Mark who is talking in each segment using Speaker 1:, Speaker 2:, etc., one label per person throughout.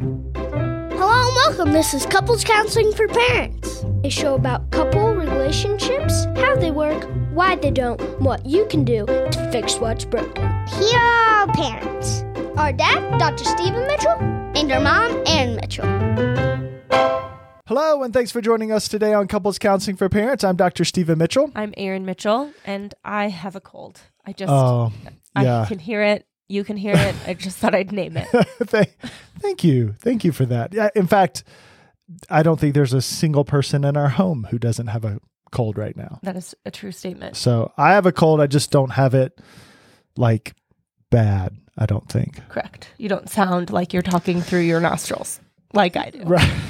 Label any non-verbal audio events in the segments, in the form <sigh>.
Speaker 1: Hello and welcome. This is Couples Counseling for Parents, a show about couple relationships, how they work, why they don't, what you can do to fix what's broken. Here are our parents our dad, Dr. Stephen Mitchell, and our mom, Erin Mitchell.
Speaker 2: Hello, and thanks for joining us today on Couples Counseling for Parents. I'm Dr. Stephen Mitchell.
Speaker 3: I'm Erin Mitchell, and I have a cold. I just,
Speaker 2: Oh,
Speaker 3: I
Speaker 2: yeah.
Speaker 3: can hear it. You can hear it. I just thought I'd name it. <laughs>
Speaker 2: thank, thank you. Thank you for that. Yeah, in fact, I don't think there's a single person in our home who doesn't have a cold right now.
Speaker 3: That is a true statement.
Speaker 2: So I have a cold. I just don't have it like bad, I don't think.
Speaker 3: Correct. You don't sound like you're talking through your nostrils like I do.
Speaker 2: Right. <laughs>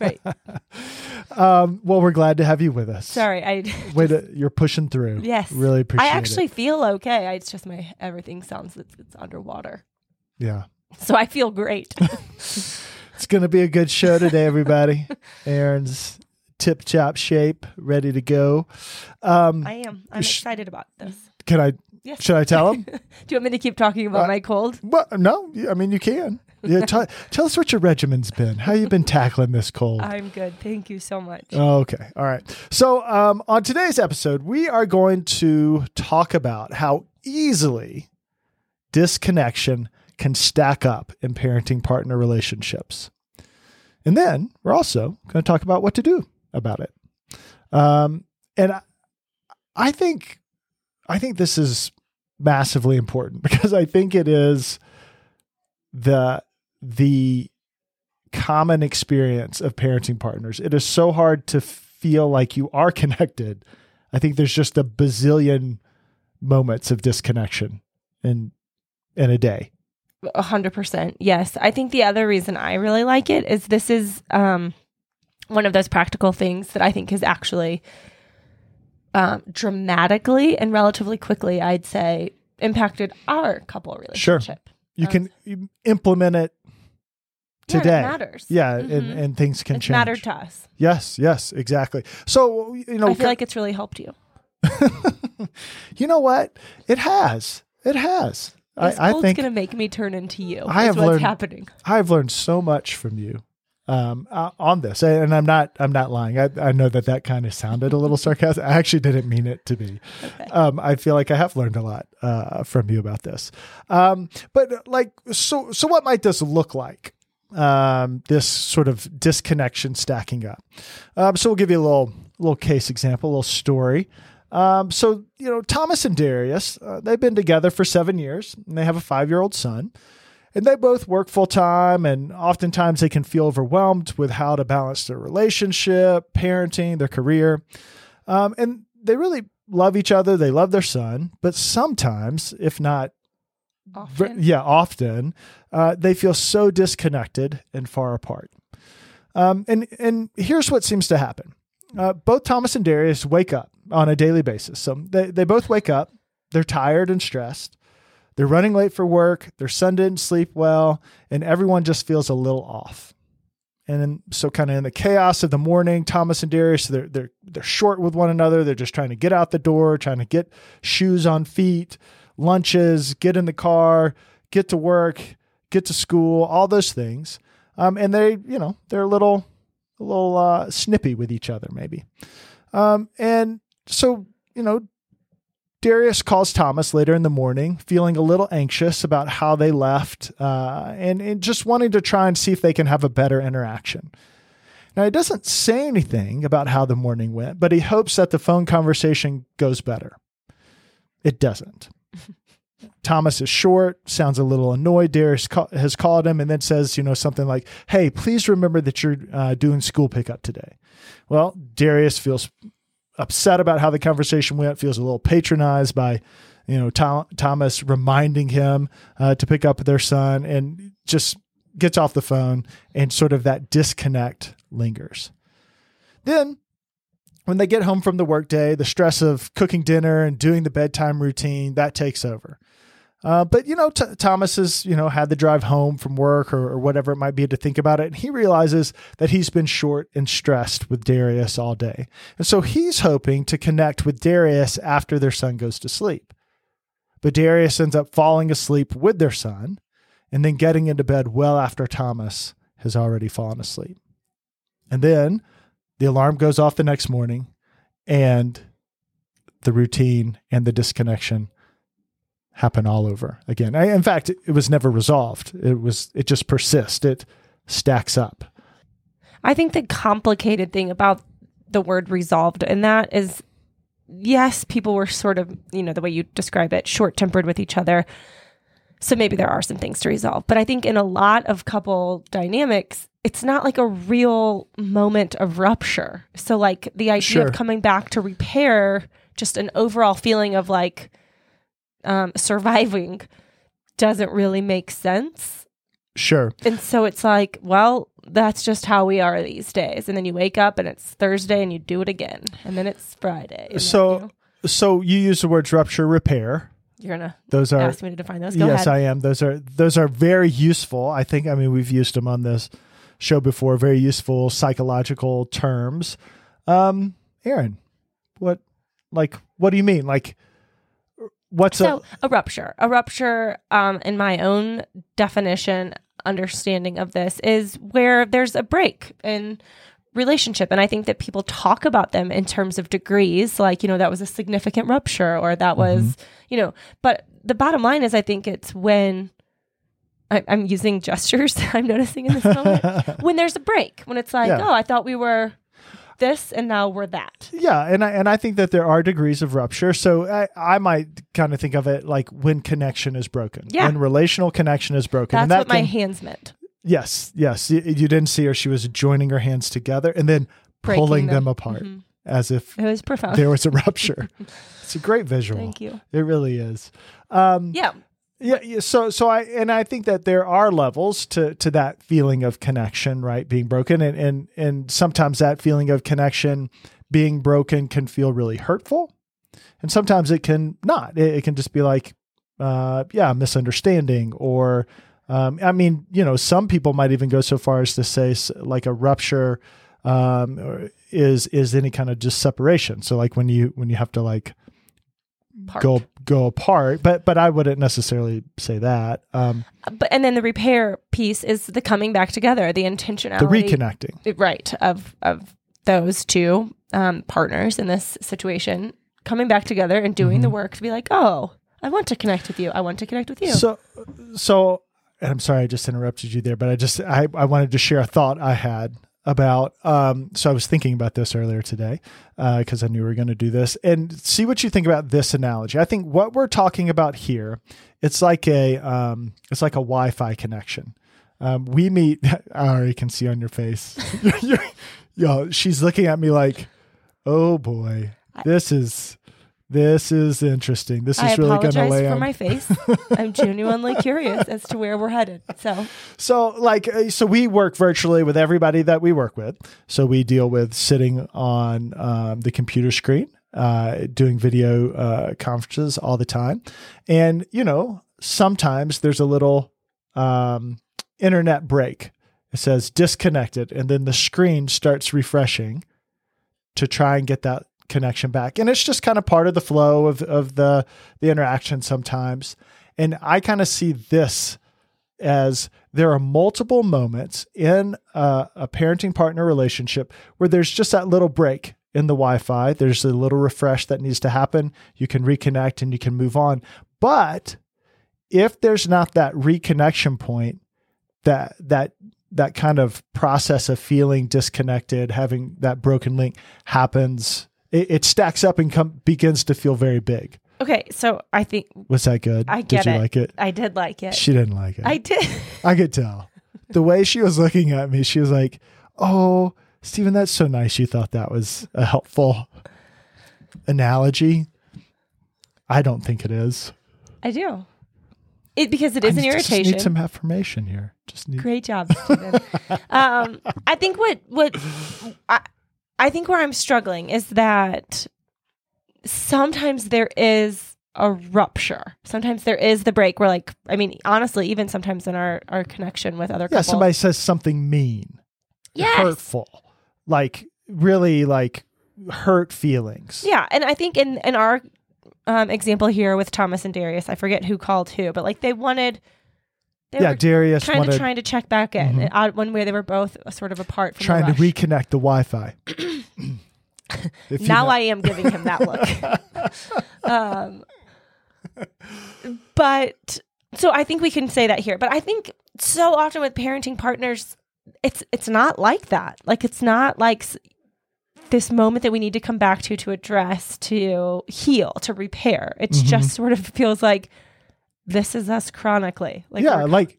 Speaker 3: Right.
Speaker 2: Um, well, we're glad to have you with us.
Speaker 3: Sorry. I <laughs>
Speaker 2: Way to, you're pushing through.
Speaker 3: yes.
Speaker 2: Really appreciate
Speaker 3: I actually
Speaker 2: it.
Speaker 3: feel okay. I, it's just my everything sounds it's, it's underwater.
Speaker 2: Yeah.
Speaker 3: So I feel great. <laughs>
Speaker 2: It's going to be a good show today, everybody. Erin's tip top shape, ready to go. Um,
Speaker 3: I am. I'm
Speaker 2: Sh-
Speaker 3: excited about this.
Speaker 2: can I,
Speaker 3: Yes.
Speaker 2: should I tell him?
Speaker 3: Do you want me to keep talking about
Speaker 2: Uh,
Speaker 3: my cold?
Speaker 2: well, no, I mean, you can. Yeah, t- tell us what your regimen's been. How you've been tackling this cold?
Speaker 3: I'm good. Thank you so much.
Speaker 2: Okay. All right. So, um, on today's episode, we are going to talk about how easily disconnection can stack up in parenting partner relationships. And then we're also going to talk about what to do about it. Um, and I, I think, I think this is massively important <laughs> because I think it is the, the common experience of parenting partners. It is so hard to feel like you are <laughs> connected. I think there's just a bazillion moments of disconnection in in a day.
Speaker 3: A hundred percent. Yes. I think the other reason I really like it is this is um one of those practical things that I think has actually um dramatically and relatively quickly, I'd say, impacted our couple relationship. Sure.
Speaker 2: You
Speaker 3: Of-
Speaker 2: can you implement it today.
Speaker 3: it matters.
Speaker 2: Yeah, and,
Speaker 3: Mhm.
Speaker 2: and things can
Speaker 3: it's
Speaker 2: change.
Speaker 3: mattered to us.
Speaker 2: Yes, yes, exactly. So you know,
Speaker 3: I feel like it's really helped you. <laughs>
Speaker 2: you know what? It has. It has.
Speaker 3: This
Speaker 2: I, I think
Speaker 3: gonna make me turn into you.
Speaker 2: I
Speaker 3: is
Speaker 2: have
Speaker 3: what's
Speaker 2: learned-
Speaker 3: happening.
Speaker 2: I've learned so much from you um, uh, on this, and I'm not. I'm not lying. I, I know that that kind of sounded a little <laughs> sarcastic. I actually didn't mean it to be.
Speaker 3: Okay.
Speaker 2: Um, I feel like I have learned a lot uh, from you about this. Um, but like, so so what might this look like? Um, this sort of disconnection stacking up. Um, so we'll give you a little little case example, a little story. Um, so you know, Thomas and Darius, uh, they've been together for seven years, and they have a five year old son. And they both work full time, and oftentimes they can feel overwhelmed with how to balance their relationship, parenting, their career. Um, and they really love each other. They love their son, but sometimes, if not,
Speaker 3: Often.
Speaker 2: yeah, often, uh, they feel so disconnected and far apart. Um, and and here's what seems to happen: uh, both Thomas and Darius wake up on a daily basis. So they they both wake up. They're tired and stressed. They're running late for work. Their son didn't sleep well, and everyone just feels a little off. And then, so kind of in the chaos of the morning, Thomas and Darius they're they're they're short with one another. They're just trying to get out the door, trying to get shoes on feet, lunches, get in the car, get to work, get to school, all those things. Um, and they, you know, they're a little a little uh, snippy with each other, maybe. Um, and so, you know, Darius calls Thomas later in the morning, feeling a little anxious about how they left uh, and, and just wanting to try and see if they can have a better interaction. Now, he doesn't say anything about how the morning went, but he hopes that the phone conversation goes better. It doesn't. Thomas is short, sounds a little annoyed. Darius ca- has called him and then says, you know, something like, hey, please remember that you're uh, doing school pickup today. Well, Darius feels upset about how the conversation went, feels a little patronized by, you know, Tho- Thomas reminding him uh, to pick up their son and just gets off the phone and sort of that disconnect lingers. Then when they get home from the workday, the stress of cooking dinner and doing the bedtime routine that takes over. Uh, but you know, T- Thomas has you know had the drive home from work or, or whatever it might be to think about it, and he realizes that he's been short and stressed with Darius all day, and so he's hoping to connect with Darius after their son goes to sleep. But Darius ends up falling asleep with their son, and then getting into bed well after Thomas has already fallen asleep. And then the alarm goes off the next morning and the routine and the disconnection happen all over again. I, in fact, it was never resolved. It was it just persists. It stacks up.
Speaker 3: I think the complicated thing about the word resolved and that is yes, people were sort of, you know, the way you describe it, short tempered with each other. So maybe there are some things to resolve. But I think in a lot of couple dynamics, it's not like a real moment of rupture. So, like the idea
Speaker 2: Sure.
Speaker 3: of coming back to repair just an overall feeling of like um, surviving doesn't really make sense.
Speaker 2: Sure.
Speaker 3: And so it's like, well, that's just how we are these days. And then you wake up and it's Thursday and you do it again. And then it's Friday. then,
Speaker 2: So
Speaker 3: you know,
Speaker 2: so you use the words rupture repair.
Speaker 3: you're going to
Speaker 2: Those are
Speaker 3: ask me to define those. Go
Speaker 2: yes,
Speaker 3: ahead.
Speaker 2: I am. Those are those are very useful. I think. I mean, we've used them on this show before. Very useful psychological terms. Um, Erin, what like what do you mean? Like, what's
Speaker 3: so a rupture a rupture um, in my own definition understanding of this is where there's a break in relationship and i think that people talk about them in terms of degrees like you know that was a significant rupture or that was you know but the bottom line is i think it's when I, i'm using gestures <laughs> i'm noticing in this moment <laughs> when there's a break when it's like
Speaker 2: Yeah.
Speaker 3: oh i thought we were this and now we're that
Speaker 2: yeah, and I and I think that there are degrees of rupture. So I, I might kind of think of it like when connection is broken.
Speaker 3: Yeah.
Speaker 2: when relational connection is broken.
Speaker 3: that's
Speaker 2: and that
Speaker 3: what my
Speaker 2: can-
Speaker 3: hands meant
Speaker 2: Yes, yes. You, you didn't see her. She was joining her hands together and then
Speaker 3: Breaking
Speaker 2: pulling them,
Speaker 3: them.
Speaker 2: apart
Speaker 3: Mhm.
Speaker 2: as if
Speaker 3: it was profound
Speaker 2: there was a rupture. <laughs> it's a great visual.
Speaker 3: thank you
Speaker 2: It really is. Um,
Speaker 3: yeah
Speaker 2: yeah, yeah. So, so I and I think that there are levels to to that feeling of connection, right, being broken, and and and sometimes that feeling of connection being broken can feel really hurtful, and sometimes it can not. It, it can just be like, uh, yeah, misunderstanding, or um, I mean, you know, some people might even go so far as to say like a rupture um, is is any kind of just separation. So, like when you when you have to like
Speaker 3: part.
Speaker 2: go go apart but but i wouldn't necessarily say that um
Speaker 3: but and then the repair piece is the coming back together the intentionality.
Speaker 2: The reconnecting.
Speaker 3: Right of of those two um, partners in this situation coming back together and doing the work to be like oh i want to connect with you. I want to connect with you.
Speaker 2: Mm-hmm. so so and i'm sorry i just interrupted you there but i just i i wanted to share a thought i had about um so i was thinking about this earlier today uh because i knew we were going to do this. And see what you think about this analogy. I think what we're talking about here it's like a um it's like a wi-fi connection. Um we meet <laughs> i already can see on your face. <laughs> Yo she's looking at me like oh boy this is this is interesting this is
Speaker 3: i
Speaker 2: really going to
Speaker 3: apologize
Speaker 2: lay
Speaker 3: for
Speaker 2: on
Speaker 3: my <laughs> face i'm genuinely curious as to where we're headed so
Speaker 2: So, like, uh, so we work virtually with everybody that we work with. So we deal with sitting on um, the computer screen, uh, doing video uh, conferences all the time, and you know, sometimes there's a little um, internet break. It says disconnected, and then the screen starts refreshing to try and get that connection back. And it's just kind of part of the flow of of the the interaction sometimes. And I kind of see this as there are multiple moments in a, a parenting partner relationship where there's just that little break in the Wi-Fi. There's a little refresh that needs to happen. You can reconnect and you can move on. But if there's not that reconnection point, that that that kind of process of feeling disconnected, having that broken link happens, it, it stacks up and come, begins to feel very big.
Speaker 3: okay so i think
Speaker 2: Was that good?
Speaker 3: i get
Speaker 2: Did you
Speaker 3: it
Speaker 2: like it?
Speaker 3: i did like it
Speaker 2: She didn't like it.
Speaker 3: i did <laughs>
Speaker 2: I could tell. The way she was looking at me, she was like, Oh, Stephen, that's so nice. You thought that was a helpful analogy. I don't think it is.
Speaker 3: i do it because it is
Speaker 2: I
Speaker 3: an
Speaker 2: Just
Speaker 3: irritation
Speaker 2: need some affirmation here. Just need.
Speaker 3: Great job, Stephen. <laughs> um, I think what what I, I think where I'm struggling is that sometimes there is a rupture. Sometimes there is the break where, like, I mean, honestly, even sometimes in our our connection with other
Speaker 2: Yeah,
Speaker 3: couples,
Speaker 2: somebody says something mean,
Speaker 3: yes,
Speaker 2: hurtful, like really like hurt feelings.
Speaker 3: yeah, and I think in in our um, example here with Thomas and Darius, I forget who called who, but like they wanted They
Speaker 2: yeah, Darius
Speaker 3: kind of trying to check back in
Speaker 2: Mhm.
Speaker 3: out when where they were both sort of apart from
Speaker 2: trying to reconnect the Wi-Fi. <coughs> You
Speaker 3: now
Speaker 2: know-
Speaker 3: I am giving him that look. <laughs> um, but so I think we can say that here. But I think so often with parenting partners, it's it's not like that. Like it's not like this moment that we need to come back to to address, to heal, to repair. It's
Speaker 2: Mhm.
Speaker 3: just sort of <laughs> feels like this is us chronically. Like
Speaker 2: yeah, like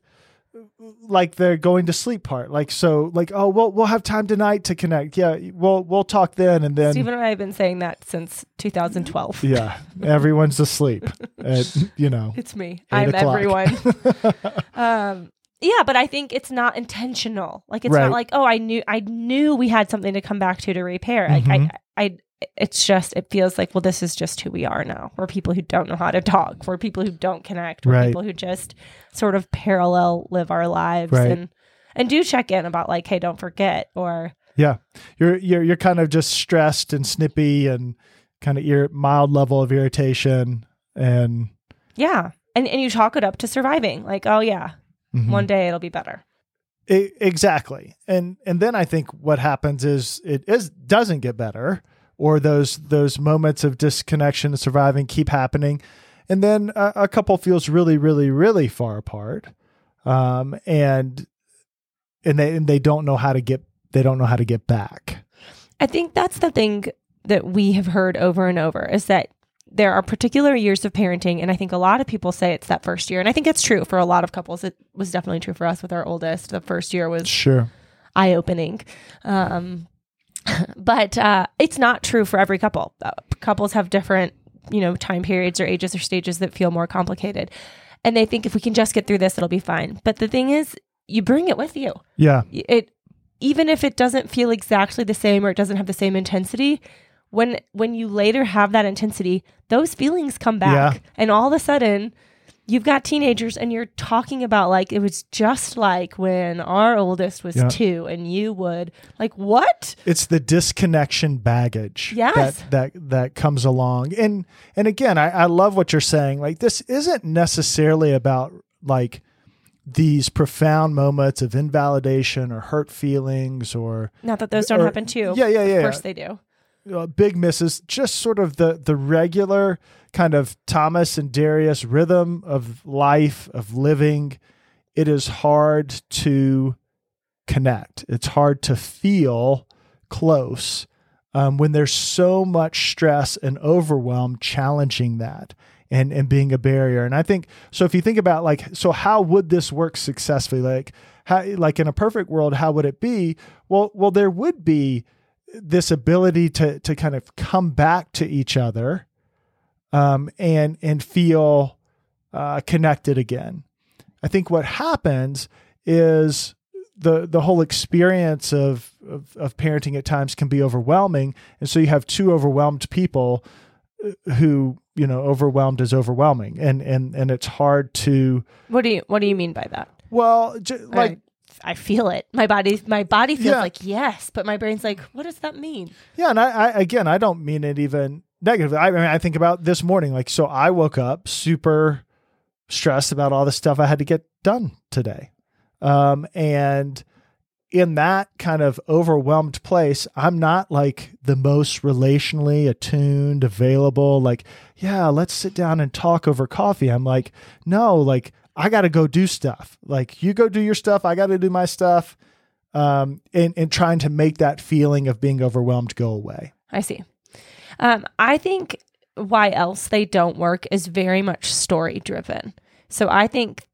Speaker 2: like they're going to sleep part. Like so, like oh, we'll we'll have time tonight to connect. Yeah, we'll we'll talk then, and then
Speaker 3: Stephen and I have been saying that since 2012.
Speaker 2: yeah, everyone's asleep. <laughs> At, you know,
Speaker 3: It's me. I'm
Speaker 2: o'clock.
Speaker 3: everyone. <laughs> um yeah, but I think it's not intentional. Like it's
Speaker 2: Right.
Speaker 3: not like, oh, I knew I knew we had something to come back to to repair. Like
Speaker 2: Mhm.
Speaker 3: I I it's just it feels like well this is just who we are now. We're people who don't know how to talk. We're people who don't connect. We're
Speaker 2: Right.
Speaker 3: people who just sort of parallel live our lives
Speaker 2: Right.
Speaker 3: and and do check in about like, hey, don't forget or
Speaker 2: yeah, you're you're you're kind of just stressed and snippy and kind of your mild level of irritation and
Speaker 3: yeah. And and you chalk it up to surviving. Like, oh yeah,
Speaker 2: mhm.
Speaker 3: one day it'll be better.
Speaker 2: E- exactly. And and then i think what happens is it is doesn't get better or those those moments of disconnection and surviving keep happening. And then a, a couple feels really really really far apart um and and they and they don't know how to get they don't know how to get back.
Speaker 3: I think that's the thing that we have heard over and over is that there are particular years of parenting. And I think a lot of people say it's that first year. And I think it's true for a lot of couples. It was definitely true for us with our oldest. The first year was
Speaker 2: sure
Speaker 3: eye opening. Um, <laughs> but uh, it's not true for every couple. Uh, couples have different, you know, time periods or ages or stages that feel more complicated. And they think if we can just get through this, it'll be fine. But the thing is, you bring it with you
Speaker 2: yeah
Speaker 3: it even if it doesn't feel exactly the same or it doesn't have the same intensity when when you later have that intensity those feelings come back
Speaker 2: Yeah.
Speaker 3: and all of a sudden you've got teenagers and you're talking about like it was just like when our oldest was
Speaker 2: Yeah.
Speaker 3: 2 and you would like what
Speaker 2: it's the disconnection baggage
Speaker 3: Yes.
Speaker 2: that that that comes along and and again I, I love what you're saying like this isn't necessarily about like these profound moments of invalidation or hurt feelings or
Speaker 3: not that those don't
Speaker 2: Or-
Speaker 3: happen too
Speaker 2: yeah, yeah, yeah,
Speaker 3: of course
Speaker 2: yeah.
Speaker 3: they do
Speaker 2: uh, big misses just sort of the the regular kind of thomas and darius rhythm of life of living. It is hard to connect. It's hard to feel close um, when there's so much stress and overwhelm challenging that and and being a barrier. And i think so if you think about like so how would this work successfully? Like how like in a perfect world how would it be? Well well there would be this ability to to kind of come back to each other um and and feel uh connected again. I think what happens is the the whole experience of, of of parenting at times can be overwhelming. And so you have two overwhelmed people uh, who you know overwhelmed is overwhelming. And and and it's hard to
Speaker 3: what do you what do you mean by that?
Speaker 2: Well j- like
Speaker 3: I, I feel it my body my body feels
Speaker 2: Yeah.
Speaker 3: like yes but my brain's like what does that mean
Speaker 2: Yeah, and I, I again, I don't mean it even negatively. I mean, I think about this morning. Like, so I woke up super stressed about all the stuff I had to get done today, um, and in that kind of overwhelmed place, I'm not like the most relationally attuned, available. Like, yeah, let's sit down and talk over coffee. I'm like, no, like I got to go do stuff. Like, you go do your stuff. I got to do my stuff um, and, and trying to make that feeling of being overwhelmed go away.
Speaker 3: I see. Um, I think why else they don't work is very much story driven. So I think,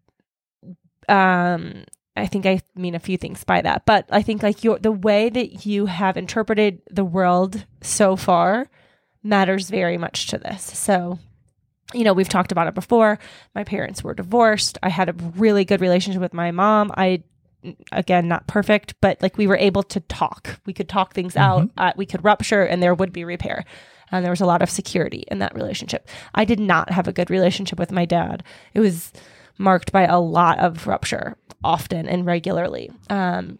Speaker 3: um, I think I mean a few things by that, but I think like your the way that you have interpreted the world so far matters very much to this. So you know, we've talked about it before. My parents were divorced. I had a really good relationship with my mom. I, again, not perfect, but like we were able to talk. We could talk things out. Uh, we could rupture and there would be repair. And there was a lot of security in that relationship. I did not have a good relationship with my dad. It was marked by a lot of rupture often and regularly. Um,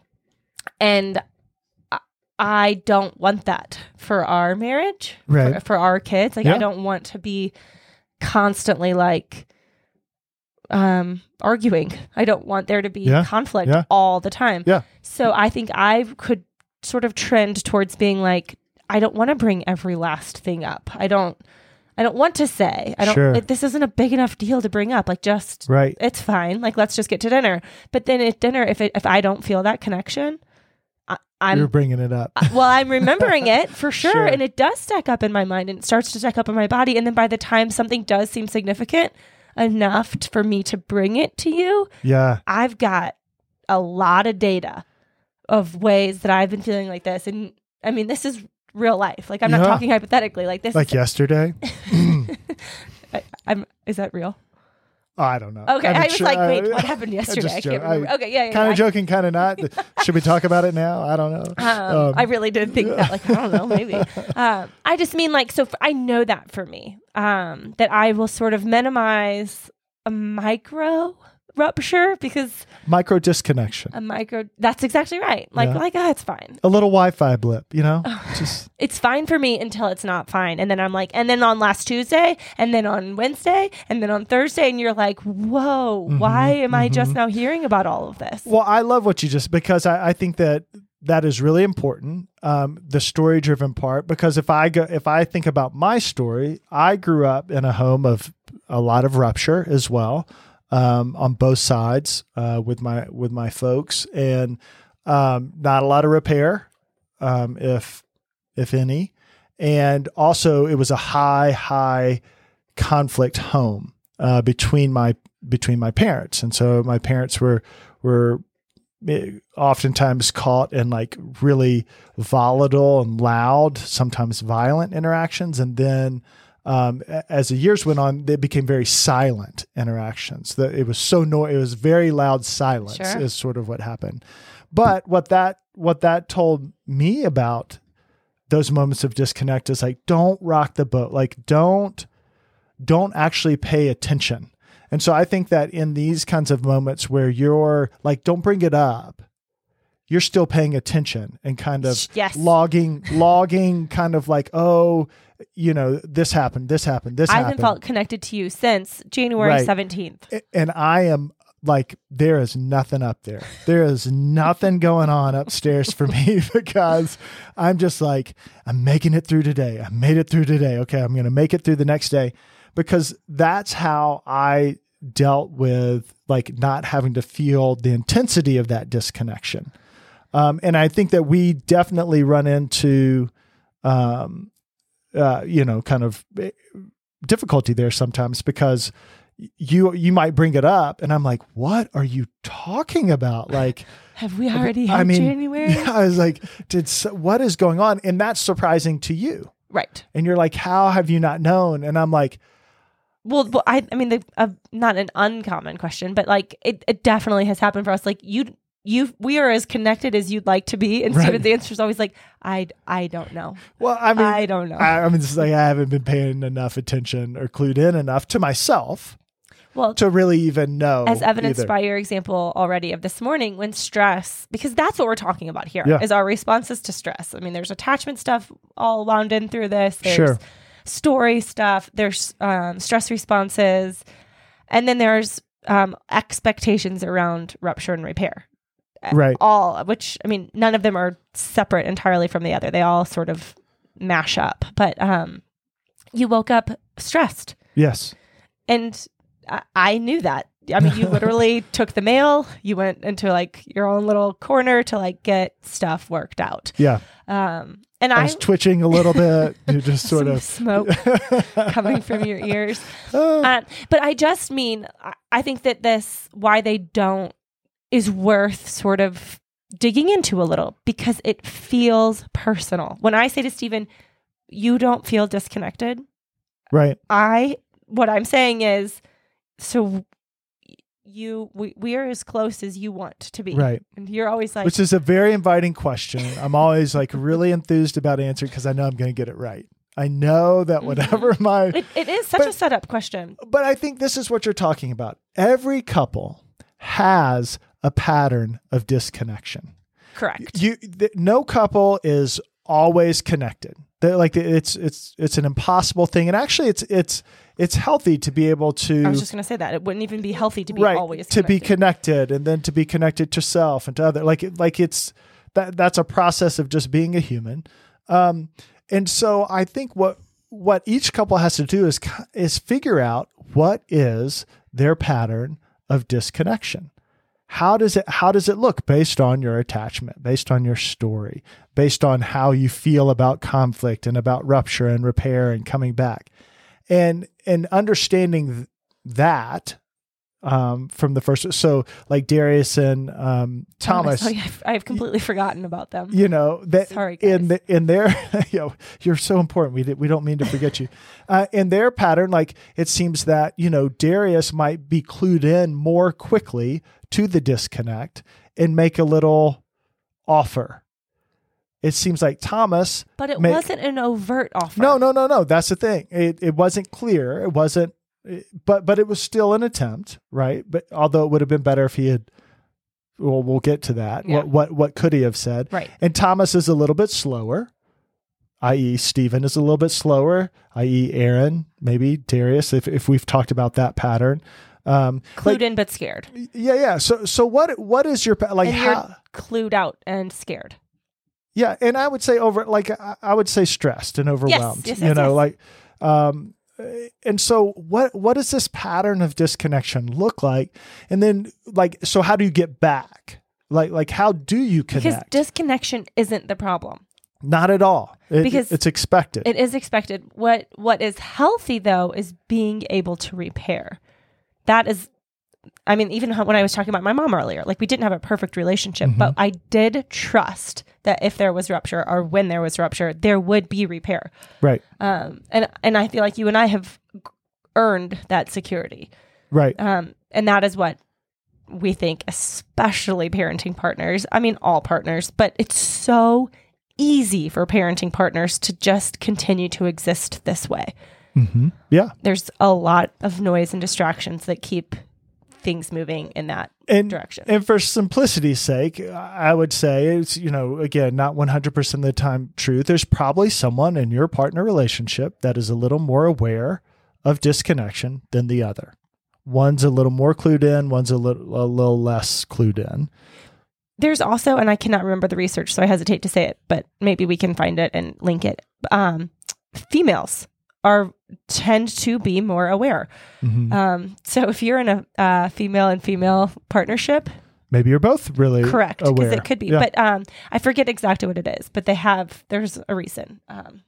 Speaker 3: and I- I don't want that for our marriage,
Speaker 2: Right.
Speaker 3: for, for our kids. Like,
Speaker 2: Yeah.
Speaker 3: I don't want to be constantly like um, arguing. I don't want there to be
Speaker 2: Yeah,
Speaker 3: conflict
Speaker 2: yeah.
Speaker 3: all the time.
Speaker 2: Yeah.
Speaker 3: So I think I could sort of trend towards being like, I don't want to bring every last thing up. I don't. I don't want to say. I don't.
Speaker 2: Sure.
Speaker 3: It, this isn't a big enough deal to bring up. Like, just
Speaker 2: Right.
Speaker 3: it's fine. Like, let's just get to dinner. But then at dinner, if it, if I don't feel that connection, I'm
Speaker 2: You're bringing it up.
Speaker 3: well, I'm remembering it <laughs> for sure,
Speaker 2: Sure.
Speaker 3: and it does stack up in my mind, and it starts to stack up in my body. And then by the time something does seem significant enough t- for me to bring it to you,
Speaker 2: yeah.
Speaker 3: I've got a lot of data of ways that I've been feeling like this. And I mean, this is real life. Like I'm not talking hypothetically. Like this.
Speaker 2: Like yesterday. <laughs>
Speaker 3: I, I'm. Is that real?
Speaker 2: I don't know.
Speaker 3: Okay,
Speaker 2: I'm
Speaker 3: I was
Speaker 2: sure-
Speaker 3: like,
Speaker 2: I-
Speaker 3: wait, what happened <laughs> yesterday? I can't
Speaker 2: I-
Speaker 3: remember. okay, yeah, yeah.
Speaker 2: Kind of joking, kind of not. <laughs> Should we talk about it now? I don't know.
Speaker 3: Um,
Speaker 2: Um,
Speaker 3: I really did think that. Like, I don't know, maybe. <laughs> Um, I just mean like, so f I know that for me, um, that I will sort of minimize a micro rupture because
Speaker 2: Micro disconnection.
Speaker 3: a micro. That's exactly right. Like,
Speaker 2: Yeah.
Speaker 3: like, oh, it's fine.
Speaker 2: A little Wi-Fi blip, you know? <laughs> Just
Speaker 3: It's fine for me until it's not fine, and then I'm like, and then on last Tuesday, and then on Wednesday, and then on Thursday, and you're like, whoa, mm-hmm, why am I just mm-hmm. now hearing about all of this?
Speaker 2: Well, I love what you just because I, I think that that is really important. Um, the story driven part because if I go if I think about my story, I grew up in a home of a lot of rupture as well um, on both sides uh, with my with my folks. And um, not a lot of repair, um, if if any, and also it was a high high conflict home uh, between my between my parents, and so my parents were were eh, oftentimes caught in like really volatile and loud, sometimes violent interactions, and then um, as the years went on, they became very silent interactions. That it was so no, it was very loud silence
Speaker 3: Sure.
Speaker 2: is sort of what happened. But what that what that told me about those moments of disconnect is like don't rock the boat, like don't don't actually pay attention. And so I think that in these kinds of moments where you're like, don't bring it up, you're still paying attention and kind of
Speaker 3: Yes.
Speaker 2: logging, logging, kind of like, oh, you know, this happened, this happened, this
Speaker 3: I
Speaker 2: happened.
Speaker 3: haven't felt connected to you since January
Speaker 2: Right.
Speaker 3: 17th.
Speaker 2: And I am like, there is nothing up there. There is nothing going on upstairs for me <laughs> because I'm just like, I'm making it through today. I made it through today. Okay, I'm going to make it through the next day because that's how I dealt with like not having to feel the intensity of that disconnection. Um, and I think that we definitely run into, um, uh, you know, kind of eh, difficulty there sometimes because you you might bring it up and I'm like, what are you talking about? <laughs> Like,
Speaker 3: Have we already had
Speaker 2: I mean,
Speaker 3: January? <laughs>
Speaker 2: yeah, I was like, did s- what is going on? And that's surprising to you.
Speaker 3: Right.
Speaker 2: And you're like, how have you not known? And I'm like,
Speaker 3: Well, well I, I mean, the, uh, not an uncommon question, but like it, it definitely has happened for us. Like you, you, we are as connected as you'd like to be, and
Speaker 2: Right.
Speaker 3: Stephen's answer is always like, I, I don't know.
Speaker 2: well, I mean,
Speaker 3: I don't know.
Speaker 2: I, I mean, it's like I haven't been paying enough attention or clued in enough to myself
Speaker 3: Well,
Speaker 2: to really even know.
Speaker 3: as evidenced
Speaker 2: either.
Speaker 3: by your example already of this morning when stress because that's what we're talking about here is
Speaker 2: Yeah.
Speaker 3: our responses to stress i mean there's attachment stuff all wound in through this there's
Speaker 2: Sure.
Speaker 3: story stuff there's um, stress responses and then there's um, expectations around rupture and repair
Speaker 2: Right.
Speaker 3: all which i mean none of them are separate entirely from the other they all sort of mash up but um you woke up stressed
Speaker 2: Yes.
Speaker 3: and I, I knew that. I mean, you <laughs> literally took the mail. You went into like your own little corner to like get stuff worked out.
Speaker 2: Yeah.
Speaker 3: Um, and
Speaker 2: I
Speaker 3: I,
Speaker 2: was twitching a little bit. <laughs> You just sort of
Speaker 3: smoke <laughs> coming from your ears.
Speaker 2: Uh,
Speaker 3: Uh, but I just mean, I, I think that this why they don't is worth sort of digging into a little because it feels personal. When I say to Stephen, "You don't feel disconnected,"
Speaker 2: right.
Speaker 3: I what I'm saying is so you we, we are as close as you want to be.
Speaker 2: Right.
Speaker 3: And you're always like
Speaker 2: Which is a very inviting question. I'm always like really enthused about answering because I know I'm going to get it right. I know that mm-hmm. whatever <laughs> my
Speaker 3: it, it is such a setup question.
Speaker 2: but I think this is what you're talking about. Every couple has a pattern of disconnection.
Speaker 3: Correct.
Speaker 2: You th- no couple is always connected. They're like it's it's it's an impossible thing, and actually, it's it's it's healthy to be able to.
Speaker 3: I was just going to say that it wouldn't even be healthy to be
Speaker 2: right
Speaker 3: always
Speaker 2: to be
Speaker 3: connected.
Speaker 2: connected, and then to be connected to self and to other. Like like it's that that's a process of just being a human. Um, and so I think what what each couple has to do is is figure out what is their pattern of disconnection. How does it how does it look based on your attachment, based on your story, based on how you feel about conflict and about rupture and repair and coming back. And and understanding that um, from the first so like Darius and um, <laughs> Thomas
Speaker 3: Honestly, <laughs> I've, I've completely forgotten about them.
Speaker 2: you know that
Speaker 3: Sorry,
Speaker 2: in the, in their <laughs> you know you're so important. We we don't mean to forget you. Uh, in their pattern like it seems that you know Darius might be clued in more quickly to the disconnect and make a little offer. It seems like Thomas
Speaker 3: But it wasn't an overt offer.
Speaker 2: no no no no. That's the thing. It it wasn't clear. It wasn't but but it was still an attempt right but although it would have been better if he had well we'll get to that
Speaker 3: Yeah.
Speaker 2: what what what could he have said
Speaker 3: Right.
Speaker 2: and Thomas is a little bit slower, i.e., Stephen is a little bit slower, i.e., Erin, maybe Darius, if, if we've talked about that pattern. Um,
Speaker 3: Clued
Speaker 2: like-
Speaker 3: in but scared.
Speaker 2: yeah, yeah. So, so what what is your like?
Speaker 3: and
Speaker 2: How,
Speaker 3: clued out and scared.
Speaker 2: yeah, and I would say over like I, I would say stressed and overwhelmed.
Speaker 3: yes,
Speaker 2: you
Speaker 3: yes,
Speaker 2: know,
Speaker 3: yes.
Speaker 2: like, um, and so what what does this pattern of disconnection look like? And then like, so how do you get back? Like, like how do you connect Because
Speaker 3: disconnection isn't the problem.
Speaker 2: Not at all. It-
Speaker 3: Because
Speaker 2: it's expected.
Speaker 3: It is expected. What what is healthy though is being able to repair. That is I mean even when I was talking about my mom earlier, like we didn't have a perfect relationship, but I did trust that if there was rupture or when there was rupture, there would be repair.
Speaker 2: right.
Speaker 3: Um and and I feel like you and I have earned that security.
Speaker 2: Right.
Speaker 3: Um, and that is what we think, especially parenting partners. I mean, all partners, but it's so easy for parenting partners to just continue to exist this way.
Speaker 2: hmm Yeah.
Speaker 3: There's a lot of noise and distractions that keep things moving in that
Speaker 2: And
Speaker 3: direction.
Speaker 2: and for simplicity's sake, I would say it's you know again not one hundred percent of the time true. There's probably someone in your partner relationship that is a little more aware of disconnection than the other. One's a little more clued in. One's a little a little less clued in.
Speaker 3: There's also, and I cannot remember the research, so I hesitate to say it, but maybe we can find it and link it. Um, females are tend to be more aware.
Speaker 2: Mhm.
Speaker 3: Um, so if you're in a uh, female and female partnership,
Speaker 2: Maybe you're both really
Speaker 3: correct because it could be
Speaker 2: Yeah.
Speaker 3: but um i forget exactly what it is but they have there's a reason um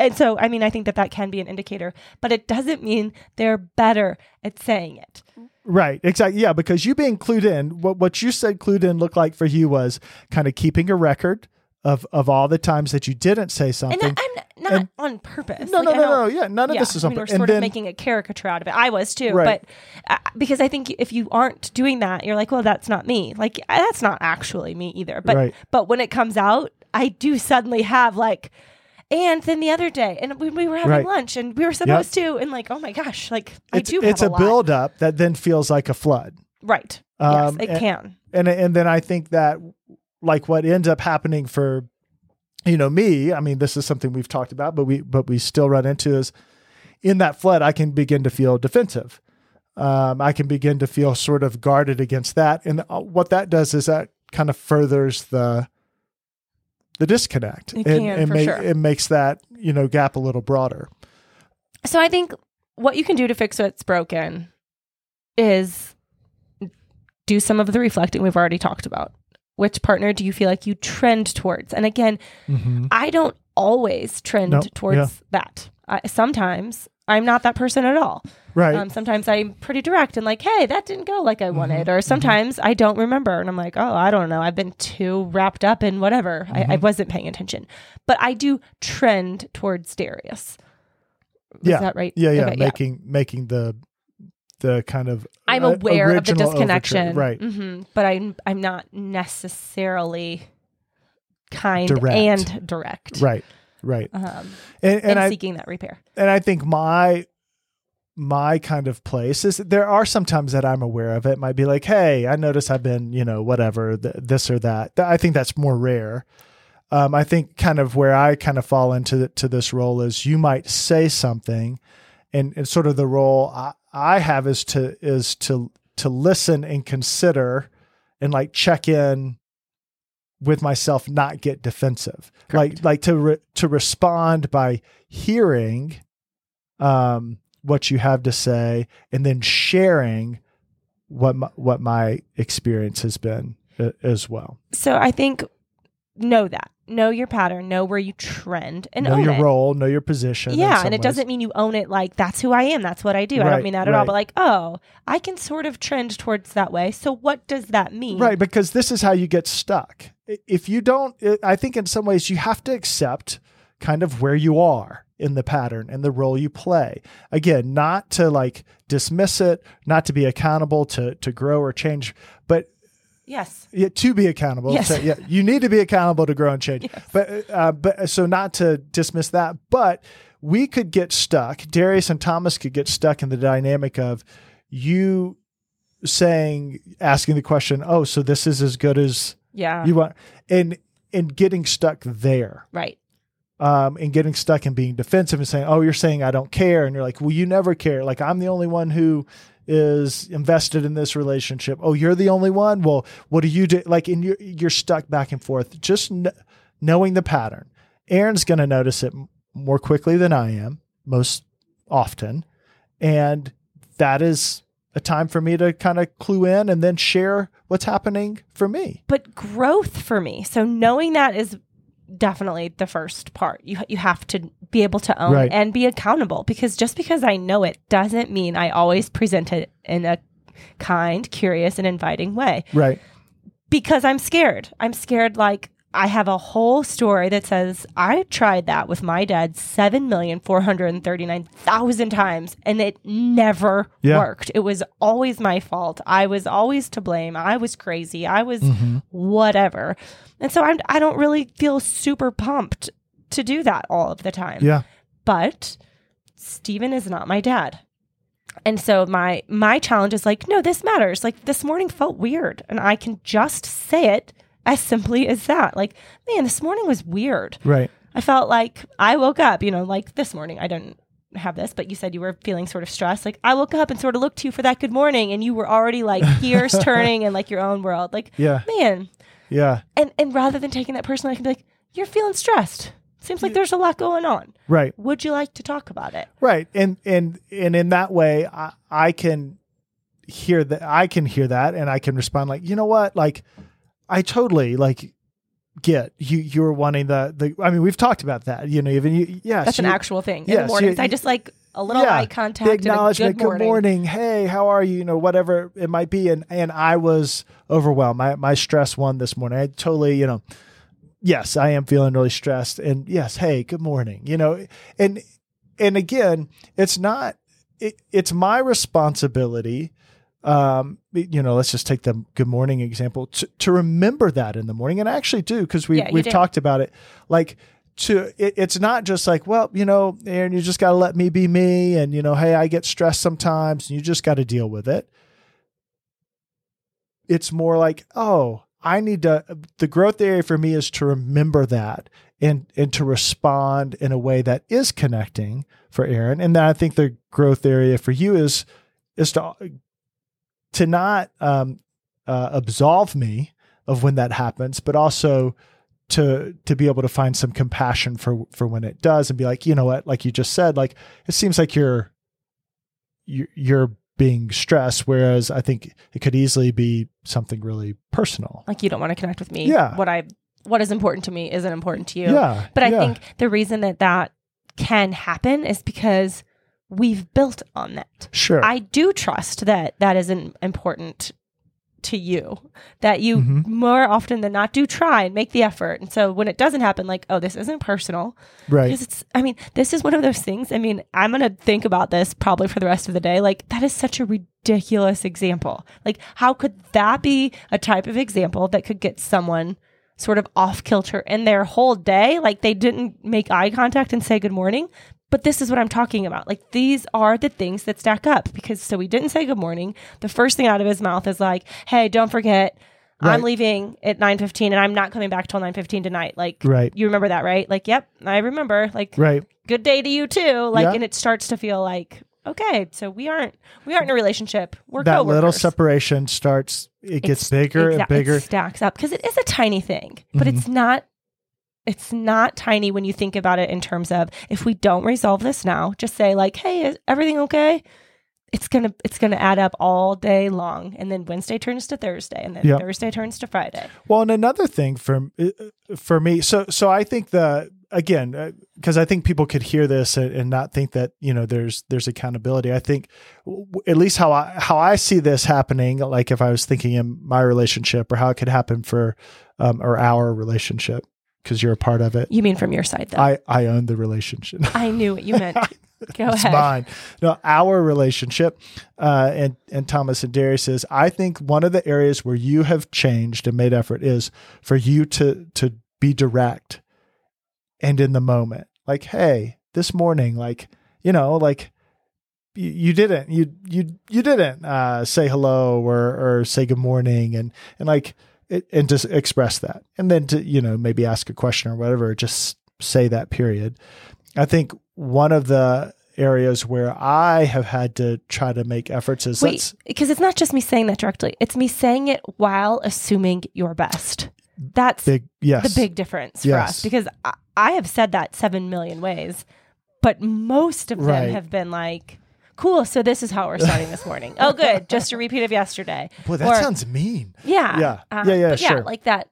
Speaker 3: and so i mean i think that that can be an indicator but it doesn't mean they're better at saying it
Speaker 2: Right, exactly. Yeah, because you being clued in, what what you said clued in looked like for you was kind of keeping a record of of all the times that you didn't say something.
Speaker 3: I, i'm not
Speaker 2: And-
Speaker 3: on purpose
Speaker 2: no,
Speaker 3: Like,
Speaker 2: no,
Speaker 3: I
Speaker 2: no, no, Yeah, none of this is
Speaker 3: I
Speaker 2: on
Speaker 3: mean, we're sort
Speaker 2: And
Speaker 3: of
Speaker 2: then
Speaker 3: making a caricature out of it. I was too,
Speaker 2: Right.
Speaker 3: but uh, because I think if you aren't doing that, you're like, well, that's not me. Like uh, that's not actually me either. But
Speaker 2: Right.
Speaker 3: but when it comes out, I do suddenly have like, and then the other day, and we, we were having
Speaker 2: Right.
Speaker 3: lunch, and we were supposed to, and like, oh my gosh, like I
Speaker 2: it's,
Speaker 3: do.
Speaker 2: it's a
Speaker 3: a,
Speaker 2: build up that then feels like a flood.
Speaker 3: right?
Speaker 2: Um,
Speaker 3: yes, it
Speaker 2: and-
Speaker 3: can.
Speaker 2: and and then I think that like what ends up happening for you know me, I mean this is something we've talked about, but we but we still run into is in that flood I can begin to feel defensive. Um, I can begin to feel sort of guarded against that, and uh, what that does is that kind of furthers the the disconnect.
Speaker 3: It
Speaker 2: and,
Speaker 3: can,
Speaker 2: and
Speaker 3: for
Speaker 2: ma-
Speaker 3: sure.
Speaker 2: it makes that you know gap a little broader.
Speaker 3: So I think what you can do to fix what's broken is do some of the reflecting we've already talked about. Which partner do you feel like you trend towards? And again,
Speaker 2: Mm-hmm.
Speaker 3: I don't always trend towards
Speaker 2: yeah.
Speaker 3: that. I, sometimes I'm not that person at all.
Speaker 2: Right.
Speaker 3: Um, sometimes I'm pretty direct and like, hey, that didn't go like I
Speaker 2: Mm-hmm,
Speaker 3: wanted. Or sometimes I don't remember and I'm like, oh, I don't know. I've been too wrapped up in whatever. I,
Speaker 2: Mm-hmm.
Speaker 3: I wasn't paying attention. But I do trend towards Darius. Is
Speaker 2: yeah.
Speaker 3: that right?
Speaker 2: Yeah, yeah.
Speaker 3: Okay,
Speaker 2: making making the the kind of
Speaker 3: I'm
Speaker 2: uh,
Speaker 3: aware of the
Speaker 2: original overture.
Speaker 3: disconnection,
Speaker 2: Right.
Speaker 3: hmm But I'm I'm not necessarily kind
Speaker 2: Direct.
Speaker 3: and direct,
Speaker 2: Right. Right.
Speaker 3: Um,
Speaker 2: And
Speaker 3: and
Speaker 2: and I
Speaker 3: seeking that repair.
Speaker 2: and I think my my kind of place is there are some times that I'm aware of it. Might be like, hey, I notice I've been, you know, whatever, th- this or that. Th- I think that's more rare. um, I think kind of where I kind of fall into the, to this role is you might say something, and, and sort of the role I, I have is to is to to listen and consider, and like check in with myself, not get defensive,
Speaker 3: Correct.
Speaker 2: like like to re, to respond by hearing, um, what you have to say, and then sharing what my, what my experience has been uh, as well.
Speaker 3: So I think know that. Know your pattern, know where you trend and
Speaker 2: know
Speaker 3: own
Speaker 2: your
Speaker 3: it.
Speaker 2: role, know your position.
Speaker 3: Yeah, and it
Speaker 2: ways.
Speaker 3: doesn't mean you own it like that's who I am, that's what I do. I don't mean that at all. but like, oh, I can sort of trend towards that way. So what does that mean?
Speaker 2: Right, because this is how you get stuck. If you don't, I- I think in some ways you have to accept kind of where you are in the pattern and the role you play. Again, not to like dismiss it, not to be accountable to to grow or change, but
Speaker 3: Yes.
Speaker 2: yeah, to be accountable.
Speaker 3: Yes.
Speaker 2: So, yeah, you need to be accountable to grow and change. But uh, but so not to dismiss that, but we could get stuck. Darius and Thomas could get stuck in the dynamic of you saying, asking the question, "Oh, so this is as good as
Speaker 3: Yeah.
Speaker 2: you want," and and getting stuck there,
Speaker 3: right.
Speaker 2: um, and getting stuck and being defensive and saying, "Oh, you're saying I don't care," and you're like, "Well, you never care. Like I'm the only one who." Is invested in this relationship. Oh, you're the only one. Well, what do you do? Like, and you're you're stuck back and forth. Just kn- knowing the pattern. Erin's going to notice it m- more quickly than I am, most often, and that is a time for me to kind of clue in and then share what's happening for me.
Speaker 3: But growth for me. So knowing that is definitely the first part. You you have to be able to own
Speaker 2: Right.
Speaker 3: and be accountable because just because I know it doesn't mean I always present it in a kind, curious and inviting way.
Speaker 2: Right.
Speaker 3: because I'm scared. I'm scared like I have a whole story that says I tried that with my dad 7,439,000 times and it never
Speaker 2: Yeah.
Speaker 3: worked. It was always my fault. I was always to blame. I was crazy. I was
Speaker 2: Mm-hmm.
Speaker 3: whatever. And so I'm I don't really feel super pumped to do that all of the time
Speaker 2: Yeah.
Speaker 3: but Stephen is not my dad. And so my my challenge is like, no, this matters. Like this morning felt weird and I can just say it as simply as that. Like, man, this morning was weird.
Speaker 2: Right.
Speaker 3: I felt like I woke up, you know, like this morning. I didn't have this, but you said you were feeling sort of stressed. Like I woke up and sort of looked to you for that good morning and you were already like <laughs> gears turning and like your own world. Like,
Speaker 2: Yeah.
Speaker 3: man.
Speaker 2: Yeah.
Speaker 3: And and rather than taking that personally, I can be like, you're feeling stressed. Seems like there's a lot going on.
Speaker 2: Right.
Speaker 3: Would you like to talk about it?
Speaker 2: Right. And and and in that way I, I can hear that I can hear that and I can respond like, you know what? Like I totally like get you you were wanting the the I mean we've talked about that. You know, even you yes.
Speaker 3: That's an actual thing. In
Speaker 2: yes,
Speaker 3: the mornings,
Speaker 2: you-
Speaker 3: I just like a little
Speaker 2: Yeah,
Speaker 3: eye
Speaker 2: the
Speaker 3: contact and a
Speaker 2: acknowledgement,
Speaker 3: good morning.
Speaker 2: Hey, how are you? You know, whatever it might be. And and I was overwhelmed. My my stress won this morning. I totally, you know, yes, I am feeling really stressed. And yes, hey, good morning. You know, and and again, it's not it, it's my responsibility. Um, you know, let's just take the good morning example to, to remember that in the morning, and I actually do because we
Speaker 3: Yeah,
Speaker 2: we've talked about it. Like to it, it's not just like well you know Erin you just got to let me be me and you know hey i get stressed sometimes and you just got to deal with it it's more like oh i need to the growth area for me is to remember that and and to respond in a way that is connecting for Erin. And then i think the growth area for you is is to to not um uh, absolve me of when that happens but also to to be able to find some compassion for for when it does and be like you know what? Like you just said like it seems like you're you're, you're being stressed whereas i think it could easily be something really personal
Speaker 3: Like you don't want to connect with me.
Speaker 2: Yeah.
Speaker 3: What I what is important to me isn't important to you.
Speaker 2: yeah
Speaker 3: But I
Speaker 2: yeah,
Speaker 3: think the reason that that can happen is because we've built on that.
Speaker 2: sure
Speaker 3: I do trust that that isn't important to you, that you
Speaker 2: Mhm.
Speaker 3: more often than not do try and make the effort. And so when it doesn't happen, like, oh, this isn't personal.
Speaker 2: right
Speaker 3: Because it's, I mean, this is one of those things. I mean, I'm going to think about this probably for the rest of the day. Like, that is such a ridiculous example. Like, how could that be a type of example that could get someone sort of off kilter in their whole day? Like, they didn't make eye contact and say good morning. But this is what I'm talking about. Like, these are the things that stack up because so he didn't say good morning. The first thing out of his mouth is like, hey, don't forget, I'm leaving at 9:15 and I'm not coming back till 9:15 tonight. Like
Speaker 2: Right.
Speaker 3: you remember that, right? Like, yep, I remember. Like
Speaker 2: Right.
Speaker 3: good day to you too. Like
Speaker 2: Yeah.
Speaker 3: and it starts to feel like okay, so we aren't we aren't in a relationship. We're
Speaker 2: that
Speaker 3: coworkers.
Speaker 2: little separation starts. It gets
Speaker 3: It's-
Speaker 2: bigger and bigger.
Speaker 3: It stacks up because it is a tiny thing, but
Speaker 2: Mhm.
Speaker 3: it's not. It's not tiny when you think about it in terms of if we don't resolve this now, just say like, "Hey, is everything okay?" It's gonna it's gonna add up all day long, and then Wednesday turns to Thursday, and then
Speaker 2: Yep.
Speaker 3: Thursday turns to Friday.
Speaker 2: Well, and another thing for uh, for me, so so I think the again because I think people could hear this and, and not think that you know there's there's accountability. I think w- at least how I how I see this happening, like if I was thinking in my relationship or how it could happen for um, or our relationship because you're a part of it.
Speaker 3: You mean from your side, though?
Speaker 2: I I own the relationship. <laughs>
Speaker 3: I knew what you meant. <laughs> Go
Speaker 2: it's
Speaker 3: ahead.
Speaker 2: mine. No, our relationship, uh, and and Thomas and Darius is. I think one of the areas where you have changed and made effort is for you to to be direct and in the moment. Like, hey, this morning, like you know, like you, you didn't you you you didn't uh, say hello or or say good morning and and like it, and just express that. And then to you know maybe ask a question or whatever just say that period. I think one of the areas where i have had to try to make efforts is
Speaker 3: Wait, because it's not just me saying that directly; it's me saying it while assuming your best. That's
Speaker 2: big yes.
Speaker 3: the big difference for
Speaker 2: Yes.
Speaker 3: us because I, I have said that seven million ways, but most of them have been like, "Cool, so this is how we're starting this morning." oh, <laughs> good, just a repeat of yesterday.
Speaker 2: boy that
Speaker 3: Or-
Speaker 2: sounds mean
Speaker 3: Yeah,
Speaker 2: Yeah.
Speaker 3: uh,
Speaker 2: Yeah, yeah, sure.
Speaker 3: like that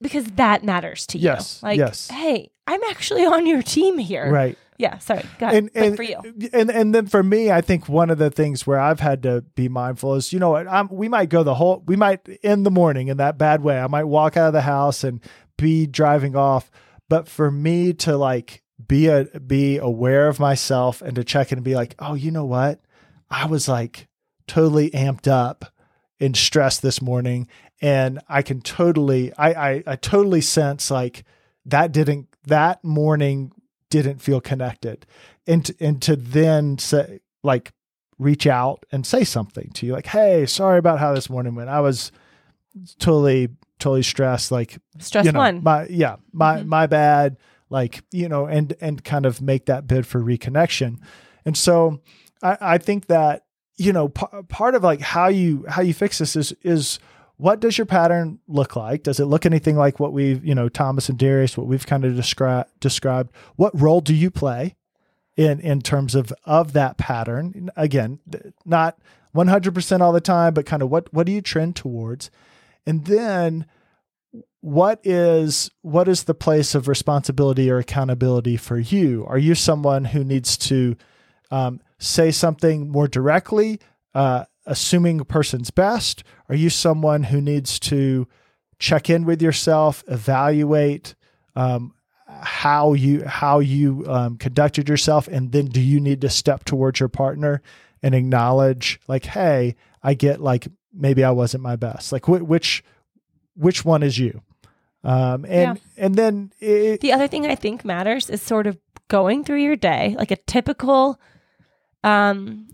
Speaker 3: because that matters to
Speaker 2: Yes,
Speaker 3: you. Like,
Speaker 2: yes.
Speaker 3: hey, I'm actually on your team here.
Speaker 2: right
Speaker 3: Yeah. Sorry. Go ahead.
Speaker 2: and
Speaker 3: But
Speaker 2: and
Speaker 3: for you,
Speaker 2: and and then for me, I think one of the things where I've had to be mindful is, you know what, I'm, we might go the whole, we might in the morning in that bad way. I might walk out of the house and be driving off, but for me to like be a be aware of myself and to check in and be like, oh, you know what, I was like totally amped up and stressed this morning, and I can totally, I I, I totally sense like that didn't that morning didn't feel connected and to, and to then say like reach out and say something to you like hey sorry about how this morning went i was totally totally stressed like
Speaker 3: stress
Speaker 2: you know
Speaker 3: one.
Speaker 2: my yeah my
Speaker 3: Mhm.
Speaker 2: my bad like you know and and kind of make that bid for reconnection. And so i i think that you know p- part of like how you how you fix this is is what does your pattern look like? Does it look anything like what we've you know thomas and darius what we've kind of described described? What role do you play in in terms of of that pattern? Again not 100% all the time but kind of what what do you trend towards? And then what is what is the place of responsibility or accountability for you? Are you someone who needs to um, say something more directly uh, assuming a person's best? Are you someone who needs to check in with yourself evaluate um, how you how you um, conducted yourself? And then do you need to step towards your partner and acknowledge like hey i get like maybe i wasn't my best. Like wh- which which one is you um and and then it,
Speaker 3: The other thing I think matters is sort of going through your day, like a typical, um,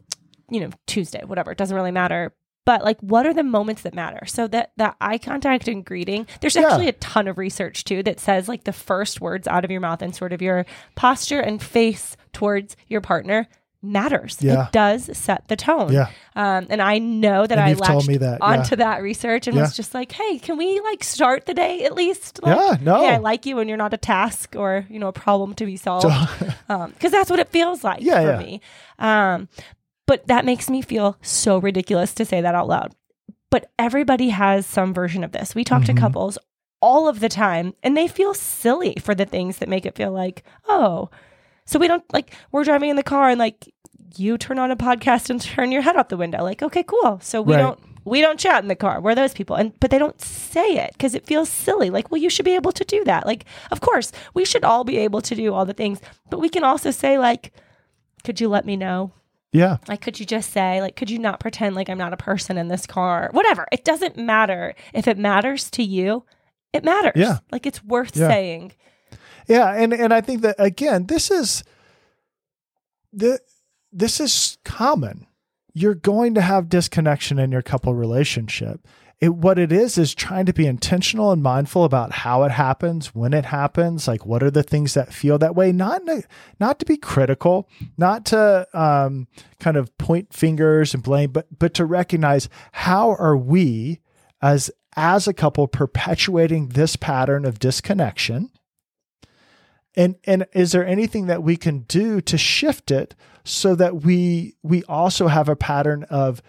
Speaker 3: you know, Tuesday, whatever. It doesn't really matter. But like, what are the moments that matter? So that that eye contact and greeting. There's
Speaker 2: Yeah.
Speaker 3: actually a ton of research too that says like the first words out of your mouth and sort of your posture and face towards your partner matters.
Speaker 2: Yeah.
Speaker 3: It does set the tone.
Speaker 2: yeah
Speaker 3: Um, and I know that
Speaker 2: And
Speaker 3: I latched
Speaker 2: me that, yeah.
Speaker 3: onto that research and
Speaker 2: Yeah.
Speaker 3: was just like, hey, can we like start the day at least? Like,
Speaker 2: Yeah, no.
Speaker 3: Hey, I like you and you're not a task or, you know, a problem to be solved. <laughs> Um, cause that's what it feels like
Speaker 2: Yeah,
Speaker 3: for
Speaker 2: yeah.
Speaker 3: me. Um, but that makes me feel so ridiculous to say that out loud. But everybody has some version of this. We talk
Speaker 2: Mhm.
Speaker 3: to couples all of the time and they feel silly for the things that make it feel like, oh, so we don't like we're driving in the car and like you turn on a podcast and <laughs> turn your head out the window. Like, okay, cool. So we
Speaker 2: Right.
Speaker 3: don't we don't chat in the car. We're those people. And but they don't say it because it feels silly. Like, well, you should be able to do that. Like, of course, we should all be able to do all the things. But we can also say, like, could you let me know?
Speaker 2: yeah
Speaker 3: Like, could you just say, like, could you not pretend like I'm not a person in this car? Whatever. It doesn't matter. If it matters to you, it matters.
Speaker 2: Yeah.
Speaker 3: Like it's worth
Speaker 2: Yeah.
Speaker 3: saying.
Speaker 2: Yeah and and i think that again this is the this is common you're going to have disconnection in your couple relationship it what it is is trying to be intentional and mindful about how it happens, when it happens, like what are the things that feel that way. Not not to be critical, not to um, kind of point fingers and blame, but but to recognize how are we as as a couple perpetuating this pattern of disconnection. And and is there anything that we can do to shift it so that we we also have a pattern of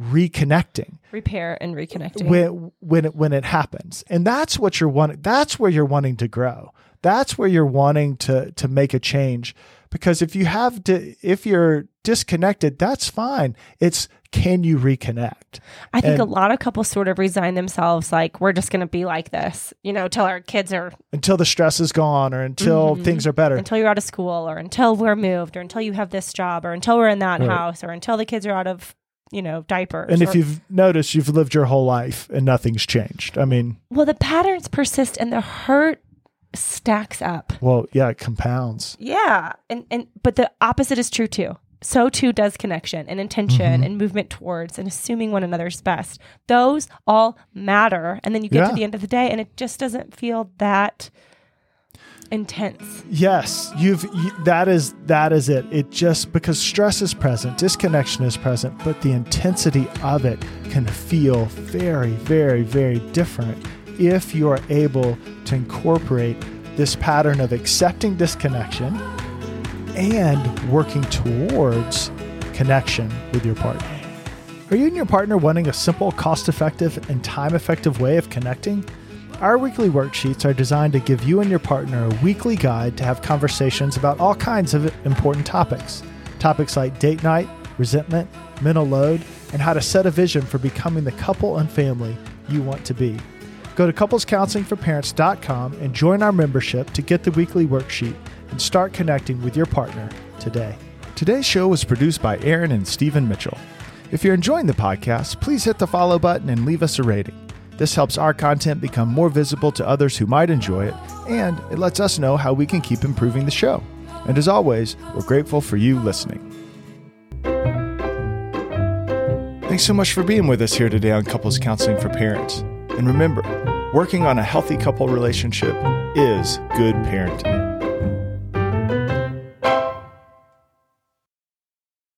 Speaker 2: reconnecting?
Speaker 3: Repair and reconnecting.
Speaker 2: When when it, when it happens. And that's what you're wanting that's where you're wanting to grow. That's where you're wanting to to make a change. Because if you have to if you're disconnected that's fine. It's can you reconnect
Speaker 3: i think and, a lot of couples sort of resign themselves like we're just going to be like this you know till our kids are
Speaker 2: until the stress is gone or until mm-hmm. things are better
Speaker 3: until you're out of school or until we're moved or until you have this job or until we're in that right. house or until the kids are out of you know, diapers.
Speaker 2: And if you've noticed, you've lived your whole life and nothing's changed. I mean,
Speaker 3: well, the patterns persist and the hurt stacks up.
Speaker 2: Well, yeah, it compounds.
Speaker 3: Yeah. And, and, but the opposite is true too. So too does connection and intention mm-hmm. and movement towards and assuming one another's best. Those all matter. And then you get yeah. to the end of the day and it just doesn't feel that intense.
Speaker 2: Yes, you've you, that is that is it. It just because stress is present, disconnection is present, but the intensity of it can feel very very very different if you are able to incorporate this pattern of accepting disconnection and working towards connection with your partner. Are you and your partner wanting a simple, cost effective, and time effective way of connecting? Our weekly worksheets are designed to give you and your partner a weekly guide to have conversations about all kinds of important topics. Topics like date night, resentment, mental load, and how to set a vision for becoming the couple and family you want to be. Go to couplescounselingforparents.com and join our membership to get the weekly worksheet and start connecting with your partner today.
Speaker 4: Today's show was produced by Erin and Stephen Mitchell. If you're enjoying the podcast, please hit the follow button and leave us a rating. This helps our content become more visible to others who might enjoy it, and it lets us know how we can keep improving the show. And as always, we're grateful for you listening. Thanks so much for being with us here today on Couples Counseling for Parents. And remember, working on a healthy couple relationship is good parenting.